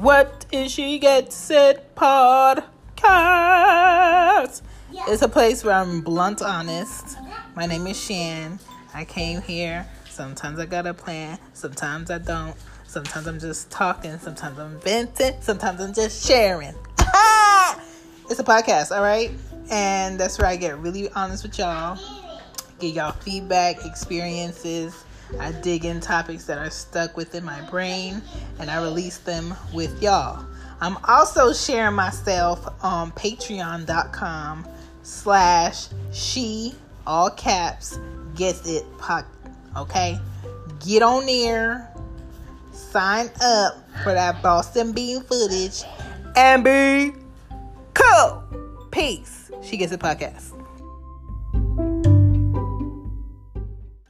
What is she gets it podcast? It's a place where I'm blunt honest. My name is Shan. I came here. Sometimes I got a plan. Sometimes I don't. Sometimes I'm just talking. Sometimes I'm venting. Sometimes I'm just sharing. it's a podcast, all right? And that's where I get really honest with y'all. Give y'all feedback, experiences. I dig in topics that are stuck within my brain and I release them with y'all. I'm also sharing myself on patreon.com slash she all caps gets it. Okay? Get on there, sign up for that Boston Bean footage, and be cool. Peace. She gets it podcast.